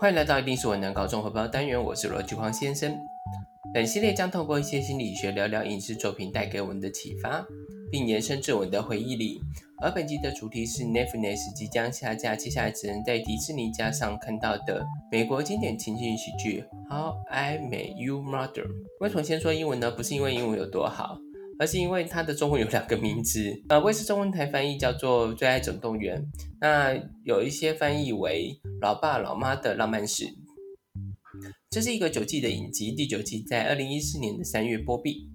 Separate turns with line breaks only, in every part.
欢迎来到一定是我难搞综合包单元，我是罗菊光先生。本系列将透过一些心理学聊聊影视作品带给我们的启发，并延伸至我们的回忆里。而本集的主题是 Netflix 即将下架，接下来只能在迪士尼加上看到的美国经典情景喜剧《How I Met Your Mother》。为什么先说英文呢？不是因为英文有多好。而是因为它的中文有两个名字，呃，卫视中文台翻译叫做《最爱总动员》，那有一些翻译为《老爸老妈的浪漫史》。这是一个九季的影集，第九季在二零一四年的三月播毕。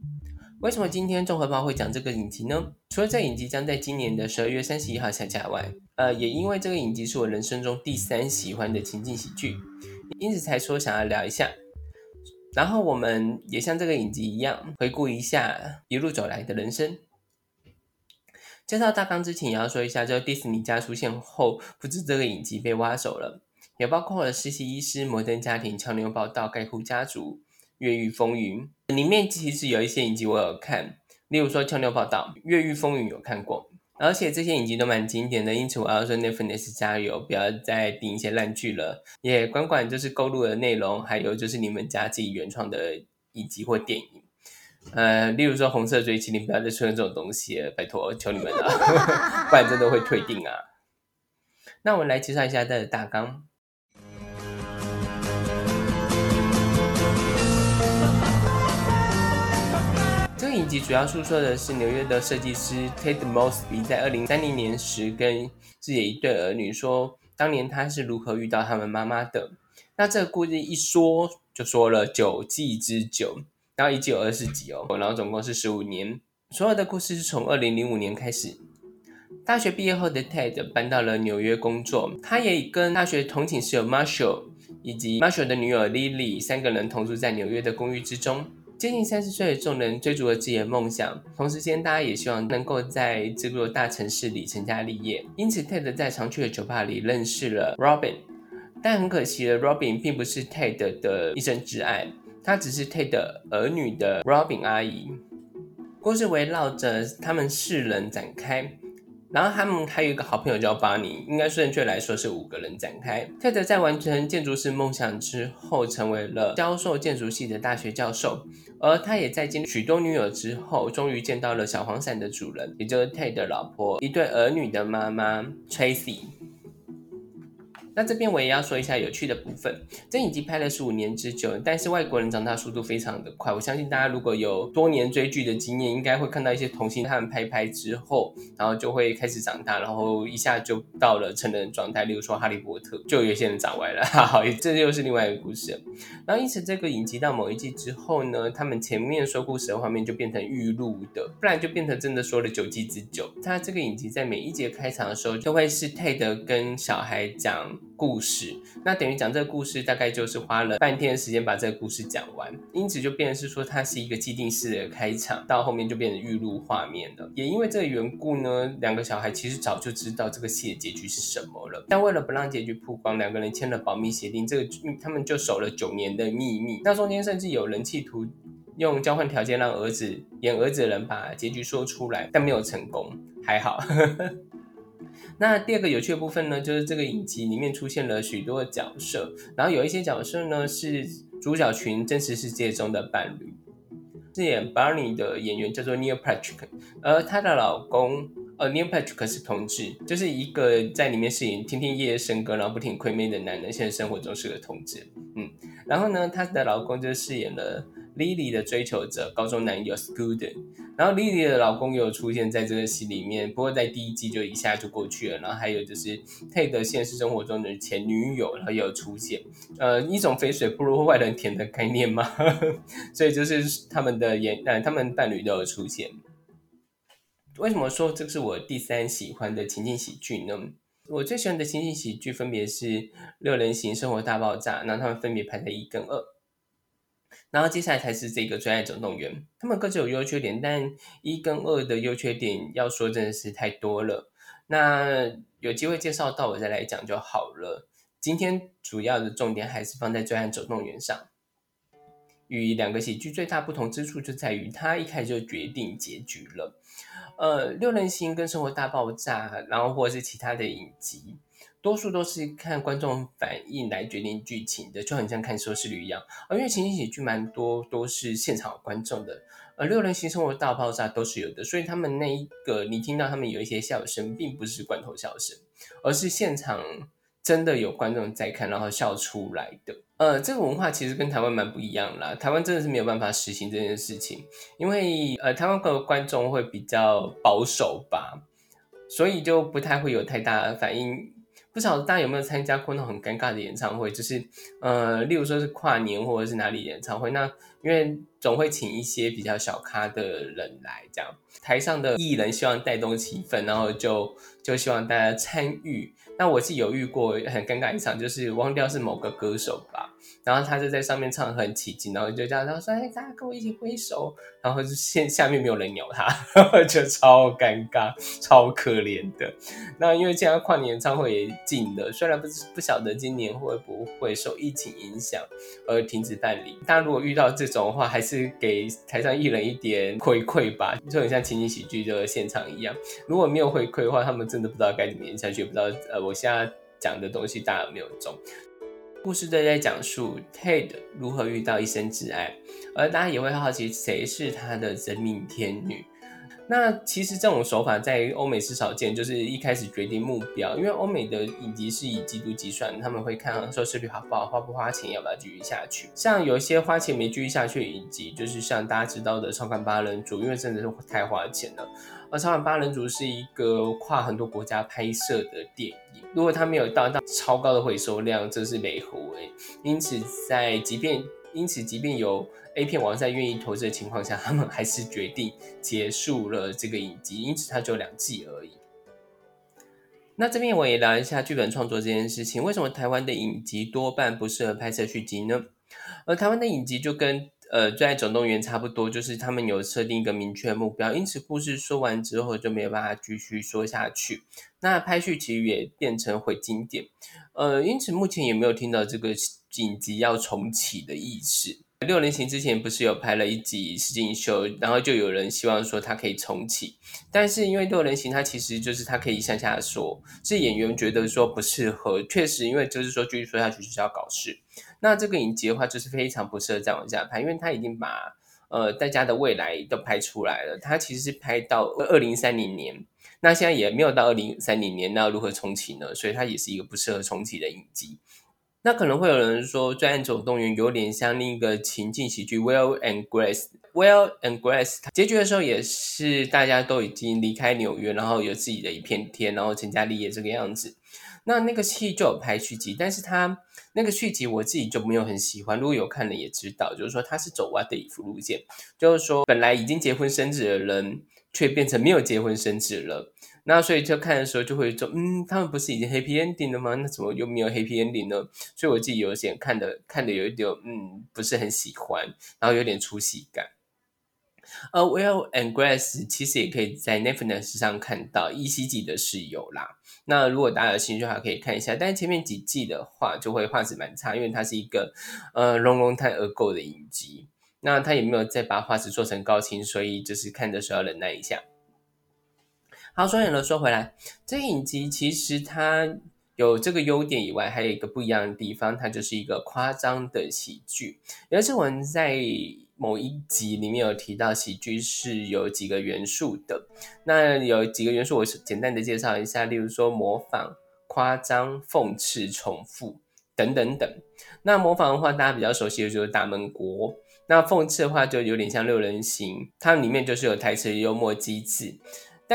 为什么今天综合报会讲这个影集呢？除了这影集将在今年的十二月三十一号下架外，呃，也因为这个影集是我人生中第三喜欢的情景喜剧，因此才说想要聊一下。然后我们也像这个影集一样，回顾一下一路走来的人生。介绍大纲之前，也要说一下，就迪士尼家出现后，不止这个影集被挖走了，也包括了实习医师、摩登家庭、俏妞报道、盖库家族、越狱风云。里面其实有一些影集我有看，例如说俏妞报道、越狱风云有看过。而且这些影集都蛮经典的，因此我要说 Netflix 加油，不要再订一些烂剧了，也管管就是购入的内容，还有就是你们家自己原创的影集或电影，呃，例如说红色追击，你不要再出现这种东西，拜托，求你们了，不然真的会退订啊。那我们来介绍一下它的大纲。主要诉说的是纽约的设计师 Ted Mosby 在二零三零年时跟自己一对儿女说，当年他是如何遇到他们妈妈的。那这个故事一说就说了九季之久，然后一季有二十集哦，然后总共是十五年。所有的故事是从二零零五年开始，大学毕业后的 Ted 搬到了纽约工作，他也跟大学同寝室友 Marshall 以及 Marshall 的女友 Lily 三个人同住在纽约的公寓之中。接近三十岁的众人追逐着自己的梦想，同时间大家也希望能够在这座大城市里成家立业。因此，Ted 在常去的酒吧里认识了 Robin，但很可惜的，Robin 并不是 Ted 的一生挚爱，她只是 Ted 儿女的 Robin 阿姨。故事围绕着他们四人展开。然后他们还有一个好朋友叫巴尼，应该正确来说是五个人展开。泰德在完成建筑师梦想之后，成为了教授建筑系的大学教授，而他也在经历许多女友之后，终于见到了小黄伞的主人，也就是泰德老婆一对儿女的妈妈 Tracy。那这边我也要说一下有趣的部分，这影集拍了十五年之久，但是外国人长大速度非常的快。我相信大家如果有多年追剧的经验，应该会看到一些童星他们拍拍之后，然后就会开始长大，然后一下就到了成人状态。例如说《哈利波特》，就有些人长歪了，哈哈，这又是另外一个故事。然后因此这个影集到某一季之后呢，他们前面说故事的画面就变成预录的，不然就变成真的说了九季之久。他这个影集在每一节开场的时候，就会是 Ted 跟小孩讲。故事，那等于讲这个故事，大概就是花了半天的时间把这个故事讲完，因此就变成是说它是一个既定式的开场，到后面就变成预录画面了。也因为这个缘故呢，两个小孩其实早就知道这个戏的结局是什么了，但为了不让结局曝光，两个人签了保密协定，这个他们就守了九年的秘密。那中间甚至有人企图用交换条件让儿子演儿子的人把结局说出来，但没有成功，还好。那第二个有趣的部分呢，就是这个影集里面出现了许多角色，然后有一些角色呢是主角群真实世界中的伴侣。饰演 Barney 的演员叫做 Neil Patrick，而她的老公呃 Neil Patrick 是同志，就是一个在里面饰演天天夜夜笙歌，然后不停亏妹的男人，现实生活中是个同志。嗯，然后呢，她的老公就饰演了。Lily 的追求者，高中男友 Student，然后莉莉的老公有出现在这个戏里面，不过在第一季就一下就过去了。然后还有就是 Ted 现实生活中的前女友，然后也有出现，呃，一种肥水不如外人田的概念嘛。所以就是他们的演，呃，他们伴侣都有出现。为什么说这是我第三喜欢的情景喜剧呢？我最喜欢的情景喜剧分别是《六人行》《生活大爆炸》，那他们分别排在一跟二。然后接下来才是这个《最爱总动员》，他们各自有优缺点，但一跟二的优缺点要说真的是太多了。那有机会介绍到我再来讲就好了。今天主要的重点还是放在《最爱总动员》上。与两个喜剧最大不同之处就在于，它一开始就决定结局了。呃，《六人行》跟《生活大爆炸》，然后或者是其他的影集。多数都是看观众反应来决定剧情的，就很像看收视率一样。而因为情景喜剧蛮多都是现场观众的，而六人行生活大爆炸都是有的，所以他们那一个你听到他们有一些笑声，并不是罐头笑声，而是现场真的有观众在看，然后笑出来的。呃，这个文化其实跟台湾蛮不一样啦。台湾真的是没有办法实行这件事情，因为呃，台湾的观众会比较保守吧，所以就不太会有太大反应。不晓得大家有没有参加过那种很尴尬的演唱会，就是呃，例如说是跨年或者是哪里演唱会，那因为总会请一些比较小咖的人来，这样台上的艺人希望带动气氛，然后就就希望大家参与。那我是有遇过很尴尬一场，就是忘掉是某个歌手吧。然后他就在上面唱很起劲，然后就叫他说：“哎，大家跟我一起挥手。”然后就现下面没有人鸟他，就超尴尬、超可怜的。那因为现在跨年演唱会也近了，虽然不不晓得今年会不会受疫情影响而停止办理。大家如果遇到这种的话，还是给台上艺人一点回馈吧，就很像情景喜剧的现场一样。如果没有回馈的话，他们真的不知道该怎么演下去，也不知道呃，我现在讲的东西大家有没有中。故事都在讲述 Ted 如何遇到一生挚爱，而大家也会好奇谁是他的真命天女。那其实这种手法在欧美是少见，就是一开始决定目标，因为欧美的影集是以季度计算，他们会看收视率好不好，花不花钱，要不要继续下去。像有一些花钱没继续下去的影集，就是像大家知道的《超凡八人组》，因为真的是太花钱了。而《超凡八人组》是一个跨很多国家拍摄的电影。如果它没有达到超高的回收量，这是美猴诶。因此，在即便因此即便有 A 片网站愿意投资的情况下，他们还是决定结束了这个影集。因此，它只有两季而已。那这边我也聊一下剧本创作这件事情。为什么台湾的影集多半不适合拍摄续集呢？而台湾的影集就跟呃，最爱总动员差不多，就是他们有设定一个明确目标，因此故事说完之后就没有办法继续说下去。那拍续集也变成毁经典，呃，因此目前也没有听到这个紧急要重启的意思。六人行之前不是有拍了一集实境秀，然后就有人希望说它可以重启，但是因为六人行它其实就是它可以向下说，是演员觉得说不适合，确实因为就是说继续说下去就是要搞事。那这个影集的话，就是非常不适合再往下拍，因为他已经把呃大家的未来都拍出来了。他其实是拍到二零三零年，那现在也没有到二零三零年，那如何重启呢？所以它也是一个不适合重启的影集。那可能会有人说，《最爱总动员》有点像另一个情境喜剧《Will and Grace》。《Will and Grace》结局的时候也是大家都已经离开纽约，然后有自己的一片天，然后成家立业这个样子。那那个戏就有拍续集，但是他那个续集我自己就没有很喜欢。如果有看的也知道，就是说他是走 what if 路线，就是说本来已经结婚生子的人，却变成没有结婚生子了。那所以就看的时候就会说，嗯，他们不是已经 happy ending 了吗？那怎么又没有 happy ending 呢？所以我自己有点看的看的有一点，嗯，不是很喜欢，然后有点出戏感。呃，Will and Grace 其实也可以在 Netflix 上看到，一七季的是有啦。那如果大家有兴趣的话，可以看一下。但前面几季的话，就会画质蛮差，因为它是一个呃 long long time ago 的影集。那它也没有再把画质做成高清，所以就是看的时候要忍耐一下。好，说远了，说回来，这影集其实它有这个优点以外，还有一个不一样的地方，它就是一个夸张的喜剧。有一次我们在。某一集里面有提到喜剧是有几个元素的，那有几个元素我简单的介绍一下，例如说模仿、夸张、讽刺、重复等等等。那模仿的话，大家比较熟悉的就是大闷锅；那讽刺的话，就有点像六人行，它里面就是有台词幽默机智，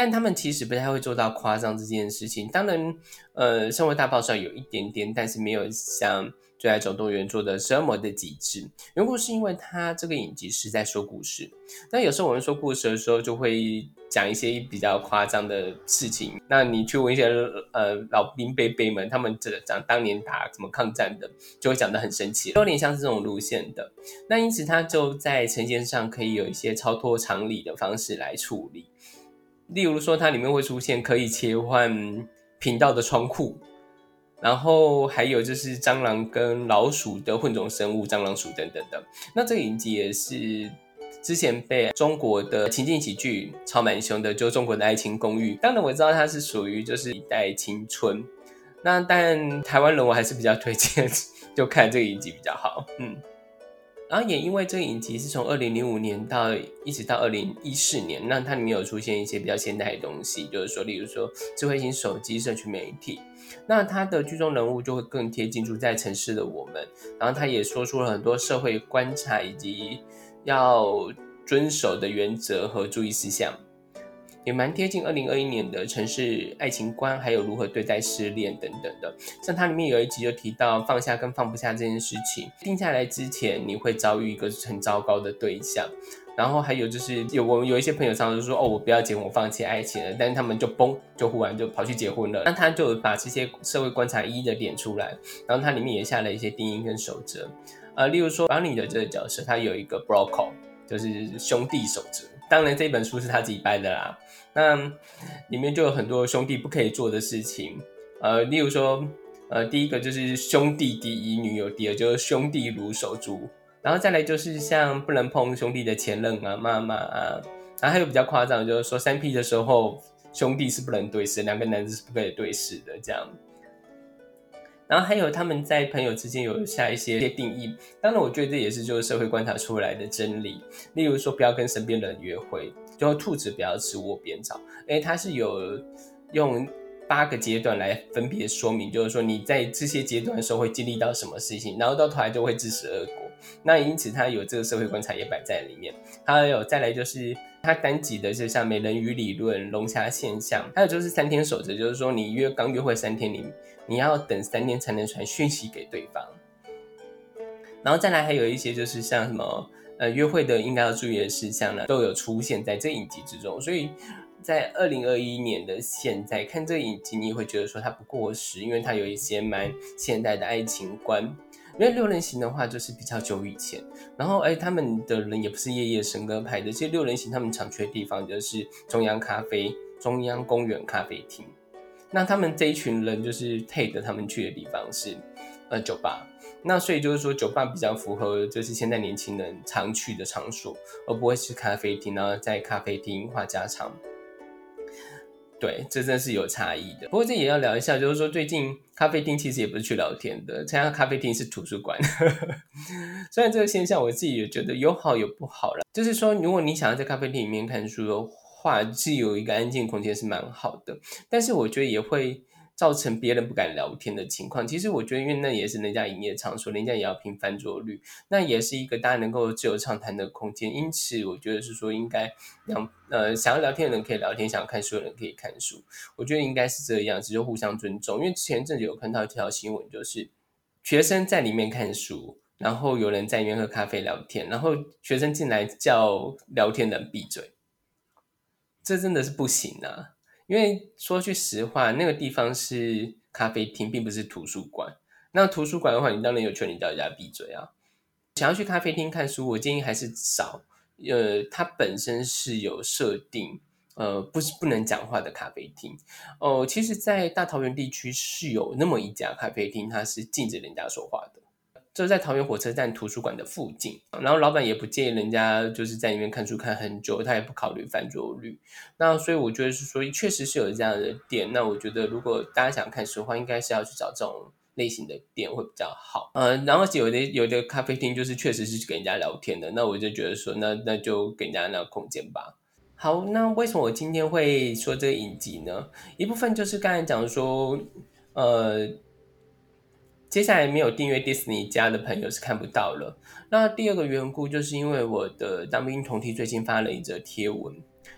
但他们其实不太会做到夸张这件事情。当然，呃，生活大爆炸有一点点，但是没有像。最爱总动员做的这么的极致，原故是因为他这个影集是在说故事。那有时候我们说故事的时候，就会讲一些比较夸张的事情。那你去问一些呃老兵贝贝们，他们讲当年打怎么抗战的，就会讲得很神奇，有点像是这种路线的。那因此他就在呈现上可以有一些超脱常理的方式来处理。例如说，它里面会出现可以切换频道的窗户。然后还有就是蟑螂跟老鼠的混种生物，蟑螂鼠等等的。那这个影集也是之前被中国的情景喜剧超蛮凶的，就中国的爱情公寓。当然我知道它是属于就是一代青春，那但台湾人我还是比较推荐就看这个影集比较好，嗯。然后也因为这个影集是从二零零五年到一直到二零一四年，那它里面有出现一些比较现代的东西，就是说，例如说智慧型手机、社群媒体，那它的剧中人物就会更贴近住在城市的我们。然后他也说出了很多社会观察以及要遵守的原则和注意事项。也蛮贴近二零二一年的城市爱情观，还有如何对待失恋等等的。像它里面有一集就提到放下跟放不下这件事情。定下来之前，你会遭遇一个很糟糕的对象。然后还有就是有我们有一些朋友常常说，哦，我不要结婚，我放弃爱情了。但是他们就嘣，就忽然就跑去结婚了。那他就把这些社会观察一一的点出来。然后它里面也下了一些定义跟守则。呃，例如说帮你的这个角色，他有一个 Broco，就是兄弟守则。当然这本书是他自己掰的啦。那里面就有很多兄弟不可以做的事情，呃，例如说，呃，第一个就是兄弟第一，女友第二，就是兄弟如手足，然后再来就是像不能碰兄弟的前任啊、妈妈啊，然后还有比较夸张，就是说三 P 的时候，兄弟是不能对视，两个男子是不可以对视的这样。然后还有他们在朋友之间有下一些定义，当然我觉得这也是就是社会观察出来的真理，例如说不要跟身边人约会。就兔子不要吃窝边草，哎，它是有用八个阶段来分别说明，就是说你在这些阶段的时候会经历到什么事情，然后到头来就会自食恶果。那因此它有这个社会观察也摆在里面。还有再来就是它单集的是像美人鱼理论、龙虾现象，还有就是三天守则，就是说你约刚约会三天里，你要等三天才能传讯息给对方。然后再来还有一些就是像什么。呃，约会的应该要注意的事项呢，都有出现在这影集之中。所以在二零二一年的现在看这影集，你会觉得说它不过时，因为它有一些蛮现代的爱情观。因为六人行的话，就是比较久以前。然后，哎，他们的人也不是夜夜笙歌派的。其实六人行他们常去的地方就是中央咖啡、中央公园咖啡厅。那他们这一群人就是 Ted 他们去的地方是呃酒吧。那所以就是说，酒吧比较符合就是现在年轻人常去的场所，而不会是咖啡厅，然后在咖啡厅话家常。对，这真是有差异的。不过这也要聊一下，就是说最近咖啡厅其实也不是去聊天的，参加咖啡厅是图书馆。虽然这个现象我自己也觉得有好有不好了。就是说，如果你想要在咖啡厅里面看书的话，是有一个安静空间是蛮好的，但是我觉得也会。造成别人不敢聊天的情况，其实我觉得，因为那也是人家营业场所，人家也要拼翻桌率，那也是一个大家能够自由畅谈的空间。因此，我觉得是说，应该让呃想要聊天的人可以聊天，想要看书的人可以看书。我觉得应该是这样，子，就互相尊重。因为前阵子有看到一条新闻，就是学生在里面看书，然后有人在里面喝咖啡聊天，然后学生进来叫聊天的人闭嘴，这真的是不行啊！因为说句实话，那个地方是咖啡厅，并不是图书馆。那图书馆的话，你当然有权利叫人家闭嘴啊。想要去咖啡厅看书，我建议还是找呃，它本身是有设定呃，不是不能讲话的咖啡厅。哦，其实，在大桃园地区是有那么一家咖啡厅，它是禁止人家说话的。就在桃园火车站图书馆的附近，然后老板也不介意人家就是在里面看书看很久，他也不考虑翻桌率。那所以我觉得是说，确实是有这样的店。那我觉得如果大家想看书的话，应该是要去找这种类型的店会比较好。呃，然后有的有的咖啡厅就是确实是给人家聊天的，那我就觉得说，那那就给人家那个空间吧。好，那为什么我今天会说这个影集呢？一部分就是刚才讲说，呃。接下来没有订阅迪士尼家的朋友是看不到了。那第二个缘故就是因为我的当兵同梯最近发了一则贴文，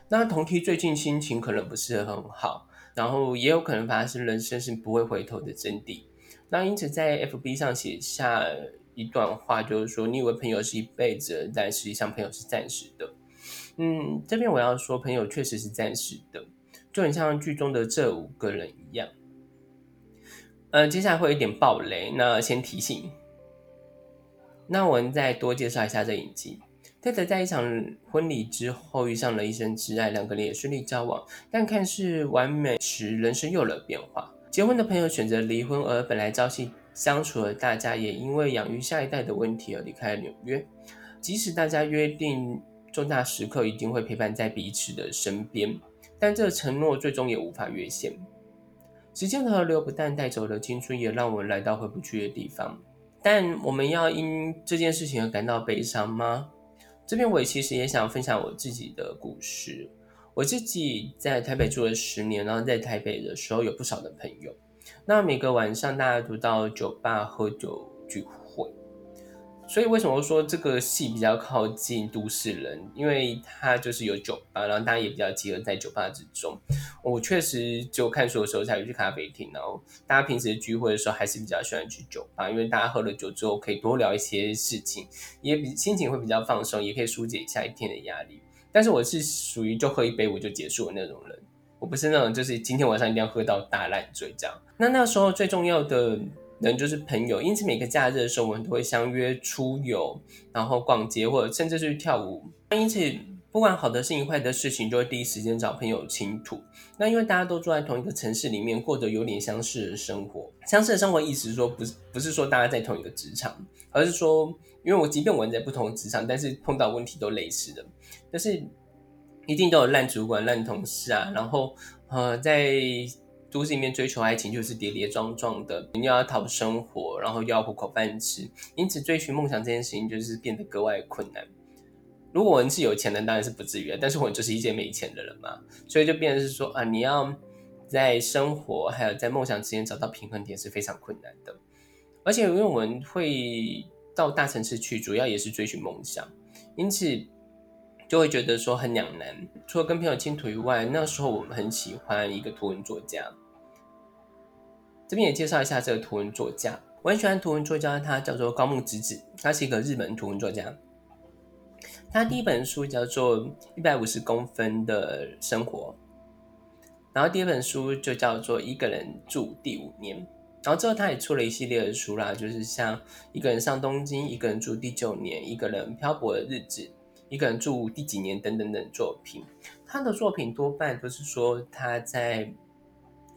那同梯最近心情可能不是很好，然后也有可能发生人生是不会回头的真谛。那因此在 FB 上写下一段话，就是说你以为朋友是一辈子，但实际上朋友是暂时的。嗯，这边我要说，朋友确实是暂时的，就很像剧中的这五个人一样。呃，接下来会有点暴雷，那先提醒。那我们再多介绍一下这影集。泰德在一场婚礼之后遇上了一生挚爱，两个人也顺利交往，但看似完美时，人生又有了变化。结婚的朋友选择离婚，而本来朝夕相处的大家也因为养育下一代的问题而离开了纽约。即使大家约定重大时刻一定会陪伴在彼此的身边，但这承诺最终也无法兑现。时间的河流不但带走了青春，也让我们来到回不去的地方。但我们要因这件事情而感到悲伤吗？这边我其实也想分享我自己的故事。我自己在台北住了十年，然后在台北的时候有不少的朋友。那每个晚上大家都到酒吧喝酒聚会。所以为什么说这个戏比较靠近都市人？因为它就是有酒吧，然后大家也比较集合在酒吧之中。我确实就看书的时候才会去咖啡厅，然后大家平时聚会的时候还是比较喜欢去酒吧，因为大家喝了酒之后可以多聊一些事情，也比心情会比较放松，也可以疏解一下一天的压力。但是我是属于就喝一杯我就结束的那种人，我不是那种就是今天晚上一定要喝到大烂醉这样。那那时候最重要的。人就是朋友，因此每个假日的时候，我们都会相约出游，然后逛街，或者甚至是跳舞。那因此，不管好的事情、坏的事情，就会第一时间找朋友倾吐。那因为大家都住在同一个城市里面，过着有点相似的生活。相似的生活意思是说，不是不是说大家在同一个职场，而是说，因为我即便我在不同职场，但是碰到问题都类似的，但是一定都有烂主管、烂同事啊。然后，呃，在都市里面追求爱情就是跌跌撞撞的，你要讨生活，然后又要糊口饭吃，因此追寻梦想这件事情就是变得格外困难。如果我们是有钱人，当然是不至于，但是我就是一件没钱的人嘛，所以就变成是说啊，你要在生活还有在梦想之间找到平衡点是非常困难的。而且因为我们会到大城市去，主要也是追寻梦想，因此。就会觉得说很两难。除了跟朋友倾吐以外，那时候我们很喜欢一个图文作家。这边也介绍一下这个图文作家。我很喜欢图文作家，他叫做高木直子，他是一个日本图文作家。他第一本书叫做《一百五十公分的生活》，然后第二本书就叫做《一个人住第五年》，然后之后他也出了一系列的书啦，就是像一个人上东京、一个人住第九年、一个人漂泊的日子。一个人住第几年等等等作品，他的作品多半都是说他在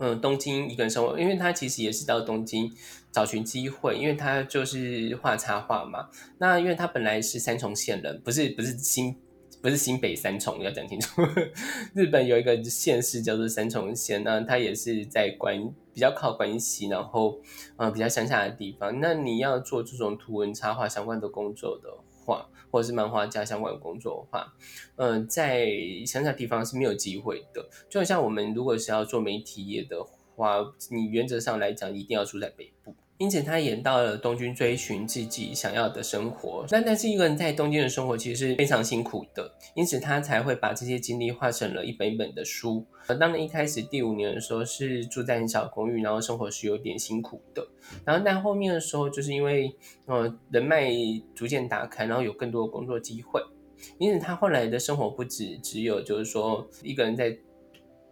嗯东京一个人生活，因为他其实也是到东京找寻机会，因为他就是画插画嘛。那因为他本来是三重县人，不是不是新不是新北三重，要讲清楚。日本有一个县市叫做三重县，那他也是在关比较靠关系，然后嗯比较乡下的地方。那你要做这种图文插画相关的工作的。画或者是漫画家相关的工作的话，嗯，在乡下地方是没有机会的。就像我们如果是要做媒体业的话，你原则上来讲一定要住在北部。因此，他演到了东京追寻自己想要的生活。那但是一个人在东京的生活其实是非常辛苦的，因此他才会把这些经历化成了一本一本的书。呃，当然一开始第五年的时候是住在很小公寓，然后生活是有点辛苦的。然后但后面的时候，就是因为呃人脉逐渐打开，然后有更多的工作机会，因此他后来的生活不止只有就是说一个人在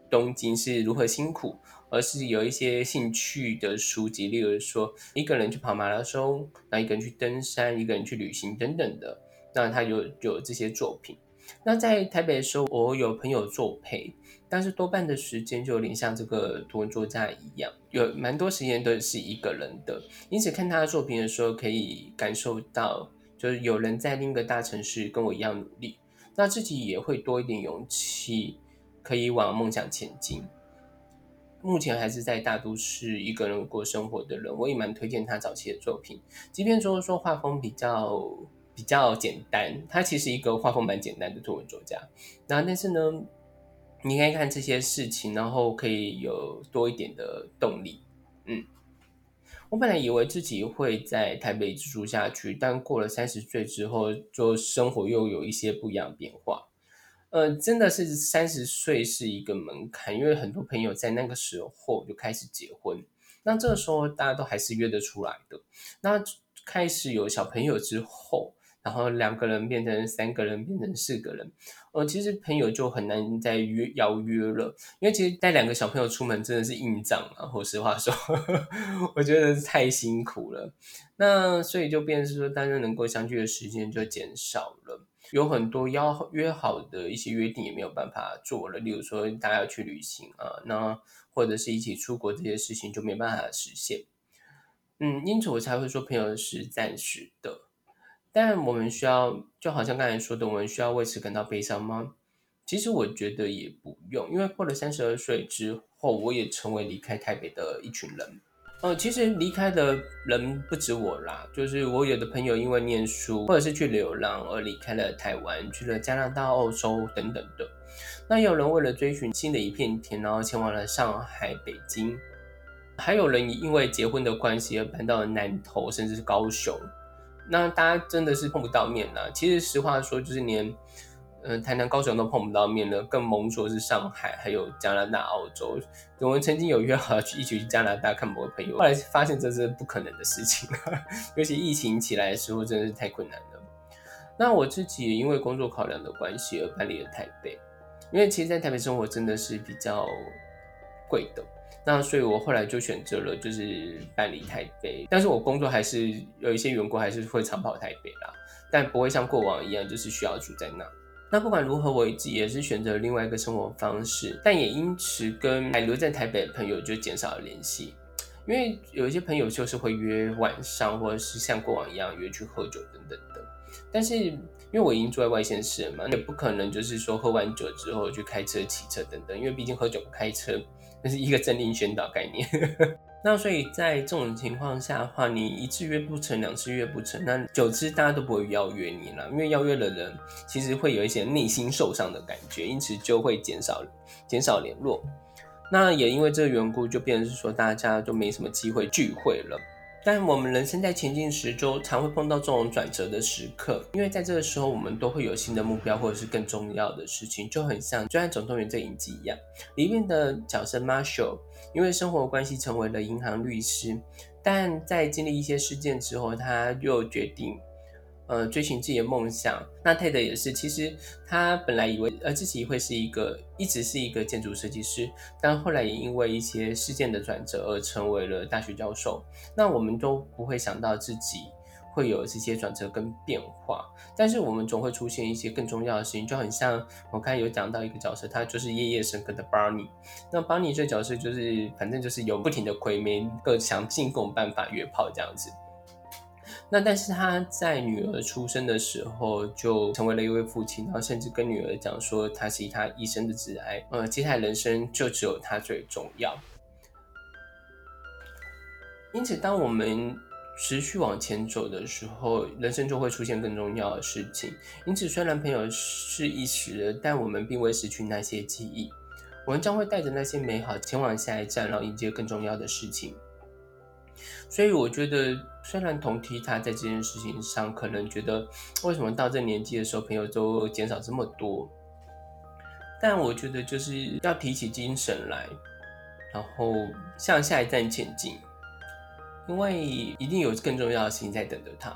东京是如何辛苦。而是有一些兴趣的书籍，例如说一个人去跑马拉松，那一个人去登山，一个人去旅行等等的，那他有有这些作品。那在台北的时候，我有朋友作陪，但是多半的时间就有点像这个图文作家一样，有蛮多时间都是一个人的。因此看他的作品的时候，可以感受到，就是有人在另一个大城市跟我一样努力，那自己也会多一点勇气，可以往梦想前进。目前还是在大都市一个人过生活的人，我也蛮推荐他早期的作品。即便说说画风比较比较简单，他其实一个画风蛮简单的作文作家。那但是呢，你可以看这些事情，然后可以有多一点的动力。嗯，我本来以为自己会在台北住下去，但过了三十岁之后，就生活又有一些不一样变化。呃，真的是三十岁是一个门槛，因为很多朋友在那个时候就开始结婚，那这个时候大家都还是约得出来的。那开始有小朋友之后，然后两个人变成三个人，变成四个人，呃，其实朋友就很难再约邀约了，因为其实带两个小朋友出门真的是硬仗啊。我实话说，我觉得太辛苦了。那所以就变成是说，大家能够相聚的时间就减少了。有很多邀约好的一些约定也没有办法做了，例如说大家要去旅行啊，那或者是一起出国这些事情就没办法实现。嗯，因此我才会说朋友是暂时的，但我们需要就好像刚才说的，我们需要为此感到悲伤吗？其实我觉得也不用，因为过了三十二岁之后，我也成为离开台北的一群人。呃，其实离开的人不止我啦，就是我有的朋友因为念书或者是去流浪而离开了台湾，去了加拿大、澳洲等等的。那有人为了追寻新的一片天，然后前往了上海、北京。还有人因为结婚的关系而搬到了南投，甚至是高雄。那大家真的是碰不到面啦。其实实话说，就是连。嗯，台南、高雄都碰不到面了，更甭说是上海，还有加拿大、澳洲。我们曾经有约好要去一起去加拿大看某个朋友，后来发现这是不可能的事情，尤其疫情起来的时候，真的是太困难了。那我自己因为工作考量的关系而搬离了台北，因为其实，在台北生活真的是比较贵的，那所以我后来就选择了就是搬离台北，但是我工作还是有一些员工还是会常跑台北啦，但不会像过往一样就是需要住在那。那不管如何，我自己也是选择另外一个生活方式，但也因此跟还留在台北的朋友就减少了联系，因为有一些朋友就是会约晚上，或者是像过往一样约去喝酒等等的。但是因为我已经住在外县市了嘛，也不可能就是说喝完酒之后去开车、骑车等等，因为毕竟喝酒不开车，那是一个政令宣导概念。那所以在这种情况下的话，你一次约不成，两次约不成，那久之大家都不会邀约你了，因为邀约的人其实会有一些内心受伤的感觉，因此就会减少减少联络。那也因为这个缘故，就变成是说大家就没什么机会聚会了。但我们人生在前进时，就常会碰到这种转折的时刻，因为在这个时候，我们都会有新的目标，或者是更重要的事情，就很像《追爱总动员》这影集一样，里面的角色 Marshall，因为生活关系成为了银行律师，但在经历一些事件之后，他又决定。呃，追寻自己的梦想。那 Ted 也是，其实他本来以为呃自己会是一个，一直是一个建筑设计师，但后来也因为一些事件的转折而成为了大学教授。那我们都不会想到自己会有这些转折跟变化，但是我们总会出现一些更重要的事情，就很像我刚才有讲到一个角色，他就是夜夜笙歌的 Barney。那 Barney 这角色就是，反正就是有不停的亏没各想尽各种办法约炮这样子。那但是他在女儿出生的时候就成为了一位父亲，然后甚至跟女儿讲说他是他一生的挚爱，呃，接下来人生就只有他最重要。因此，当我们持续往前走的时候，人生就会出现更重要的事情。因此，虽然朋友是一时，但我们并未失去那些记忆，我们将会带着那些美好前往下一站，然后迎接更重要的事情。所以我觉得，虽然同梯他在这件事情上可能觉得，为什么到这年纪的时候朋友都减少这么多，但我觉得就是要提起精神来，然后向下一站前进，因为一定有更重要的事情在等着他。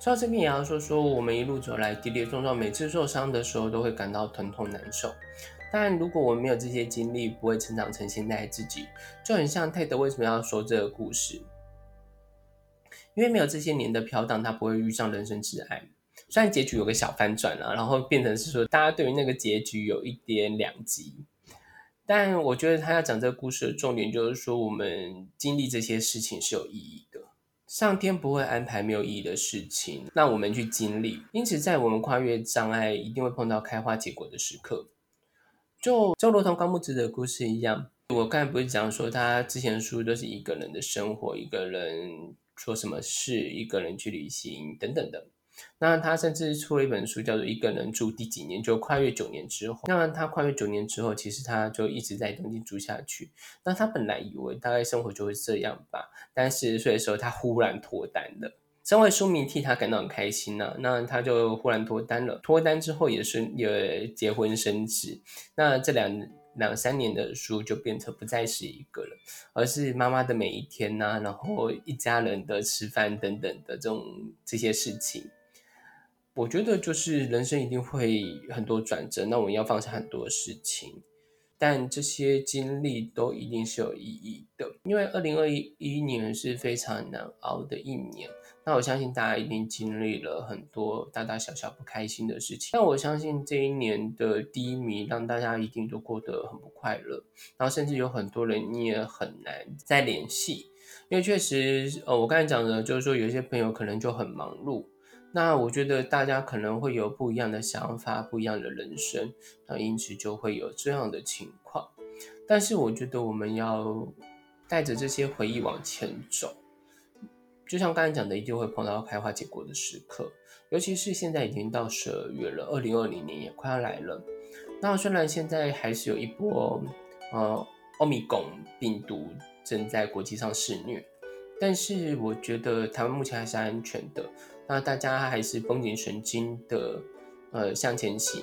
说到这边也要说说，我们一路走来跌跌撞撞，每次受伤的时候都会感到疼痛难受。但如果我们没有这些经历，不会成长成现在自己，就很像泰德为什么要说这个故事？因为没有这些年的飘荡，他不会遇上人生挚爱。虽然结局有个小翻转啊，然后变成是说大家对于那个结局有一点两极，但我觉得他要讲这个故事的重点就是说，我们经历这些事情是有意义的。上天不会安排没有意义的事情，让我们去经历。因此，在我们跨越障碍，一定会碰到开花结果的时刻。就就如同高木子的故事一样，我刚才不是讲说他之前书都是一个人的生活，一个人做什么事，一个人去旅行等等的。那他甚至出了一本书，叫做《一个人住第几年》，就跨越九年之后。那他跨越九年之后，其实他就一直在东京住下去。那他本来以为大概生活就会这样吧，但四十岁的时候，他忽然脱单了。身为书迷替他感到很开心呐，那他就忽然脱单了。脱单之后也是也结婚生子，那这两两三年的书就变成不再是一个了，而是妈妈的每一天呐，然后一家人的吃饭等等的这种这些事情。我觉得就是人生一定会很多转折，那我们要放下很多事情。但这些经历都一定是有意义的，因为二零二一年是非常难熬的一年。那我相信大家一定经历了很多大大小小不开心的事情。但我相信这一年的低迷让大家一定都过得很不快乐，然后甚至有很多人你也很难再联系，因为确实，呃，我刚才讲的就是说有些朋友可能就很忙碌。那我觉得大家可能会有不一样的想法，不一样的人生，那因此就会有这样的情况。但是我觉得我们要带着这些回忆往前走，就像刚才讲的，一定会碰到开花结果的时刻。尤其是现在已经到十二月了，二零二零年也快要来了。那虽然现在还是有一波呃欧米伽病毒正在国际上肆虐，但是我觉得台湾目前还是安全的。那大家还是绷紧神经的，呃，向前行。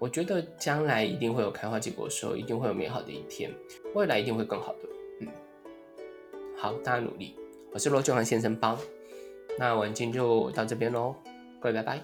我觉得将来一定会有开花结果的时候，一定会有美好的一天，未来一定会更好的。好，大家努力。我是罗俊恒先生帮，那我们今天就到这边喽，各位拜拜。